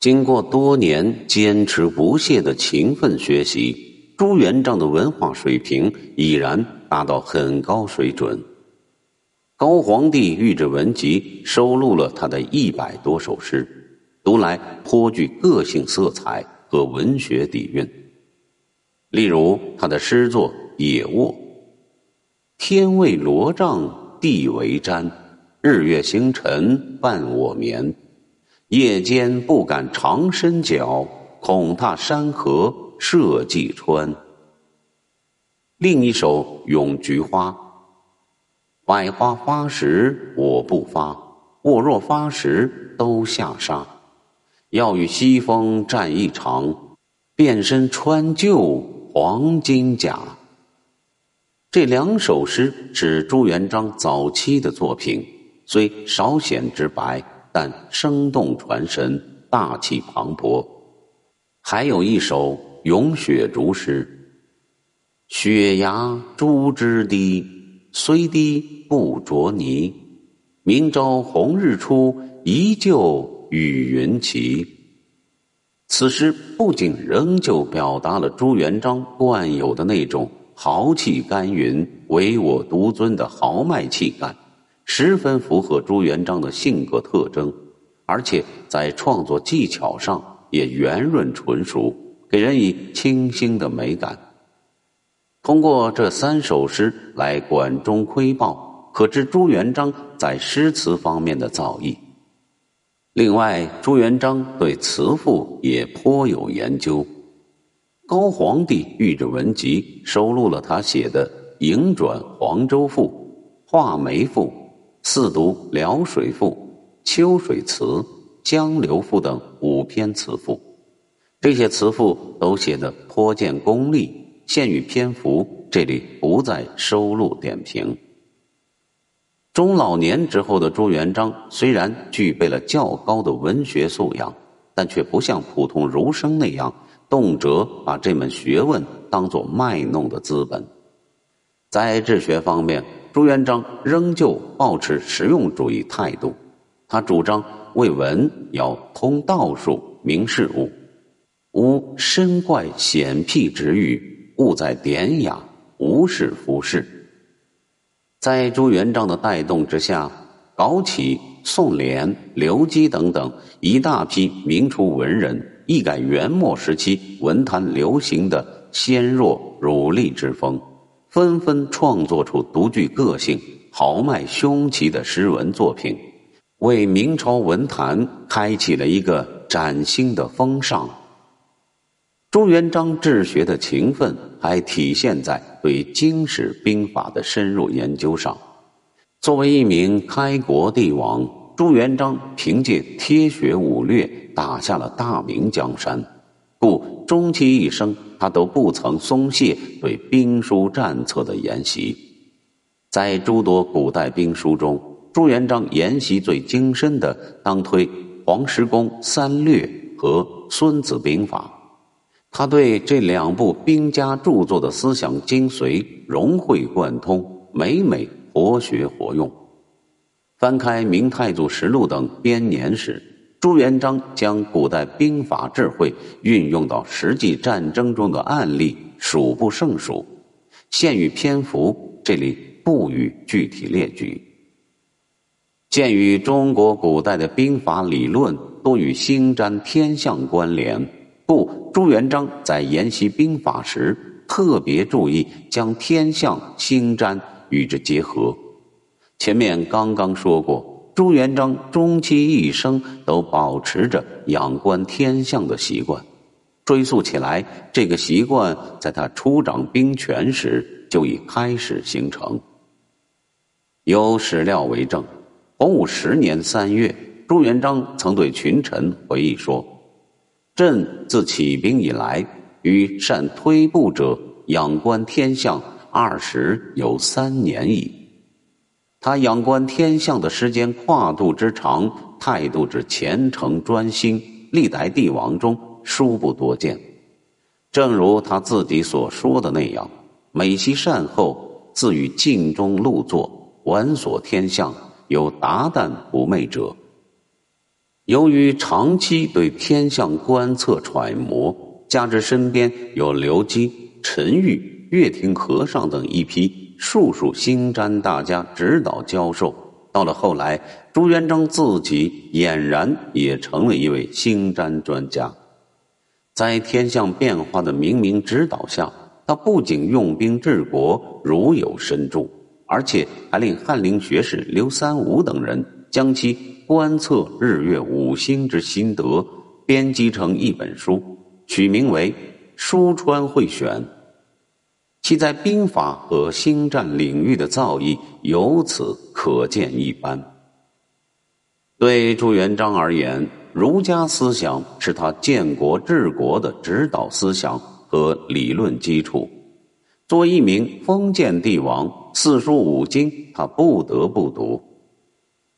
经过多年坚持不懈的勤奋学习，朱元璋的文化水平已然达到很高水准。高皇帝御制文集收录了他的一百多首诗，读来颇具个性色彩和文学底蕴。例如他的诗作《野卧》：“天为罗帐，地为毡，日月星辰伴我眠。夜间不敢长身脚，恐踏山河社稷川。”另一首《咏菊花》。百花发时我不发，我若发时都下沙。要与西风战一场，变身穿旧黄金甲。这两首诗是朱元璋早期的作品，虽少显直白，但生动传神，大气磅礴。还有一首《咏雪竹》诗：雪崖朱枝低，虽低。不着泥，明朝红日出，依旧与云齐。此诗不仅仍旧表达了朱元璋惯有的那种豪气干云、唯我独尊的豪迈气概，十分符合朱元璋的性格特征，而且在创作技巧上也圆润纯熟，给人以清新的美感。通过这三首诗来管中窥豹。可知朱元璋在诗词方面的造诣。另外，朱元璋对词赋也颇有研究。高皇帝御制文集收录了他写的《迎转黄州赋》《画眉赋》《四读辽水赋》《秋水词》《江流赋》等五篇词赋。这些词赋都写得颇见功力，限于篇幅，这里不再收录点评。中老年之后的朱元璋虽然具备了较高的文学素养，但却不像普通儒生那样动辄把这门学问当作卖弄的资本。在治学方面，朱元璋仍旧保持实用主义态度。他主张为文要通道术、明事物，无深怪险僻之欲，务在典雅，无事服饰。在朱元璋的带动之下，搞起宋濂、刘基等等一大批明初文人，一改元末时期文坛流行的纤弱儒力之风，纷纷创作出独具个性、豪迈凶奇的诗文作品，为明朝文坛开启了一个崭新的风尚。朱元璋治学的勤奋，还体现在对经史兵法的深入研究上。作为一名开国帝王，朱元璋凭借贴学武略打下了大明江山，故终其一生，他都不曾松懈对兵书战策的研习。在诸多古代兵书中，朱元璋研习最精深的，当推《黄石公三略》和《孙子兵法》。他对这两部兵家著作的思想精髓融会贯通，每每活学活用。翻开《明太祖实录》等编年史，朱元璋将古代兵法智慧运用到实际战争中的案例数不胜数。限于篇幅，这里不予具体列举。鉴于中国古代的兵法理论多与星占天象关联。故朱元璋在研习兵法时，特别注意将天象、星占与之结合。前面刚刚说过，朱元璋终其一生都保持着仰观天象的习惯。追溯起来，这个习惯在他初掌兵权时就已开始形成。有史料为证：洪武十年三月，朱元璋曾对群臣回忆说。朕自起兵以来，与善推步者仰观天象二十有三年矣。他仰观天象的时间跨度之长，态度之虔诚专心，历代帝王中殊不多见。正如他自己所说的那样：“美其善后，自与镜中露坐，玩所天象，有达旦不寐者。”由于长期对天象观测揣摩，加之身边有刘基、陈玉、乐亭和尚等一批术数星占大家指导教授，到了后来，朱元璋自己俨然也成了一位星占专家。在天象变化的明明指导下，他不仅用兵治国如有深助，而且还令翰林学士刘三五等人将其观测日月五星之心得编辑成一本书，取名为《书川会选》。其在兵法和星战领域的造诣由此可见一斑。对朱元璋而言，儒家思想是他建国治国的指导思想和理论基础。作为一名封建帝王，四书五经他不得不读。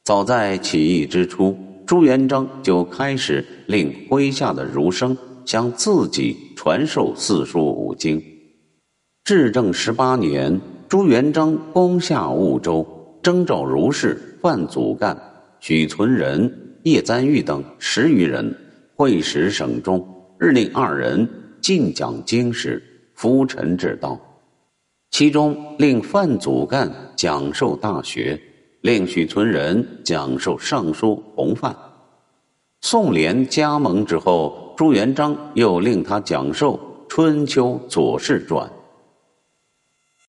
早在起义之初，朱元璋就开始令麾下的儒生向自己传授四书五经。至正十八年，朱元璋攻下婺州，征召儒士范祖干、许存仁、叶赞玉等十余人会使省中，日令二人进讲经史、浮沉之道。其中，令范祖干讲授《大学》，令许存仁讲授《尚书》洪范。宋濂加盟之后，朱元璋又令他讲授《春秋左氏传》。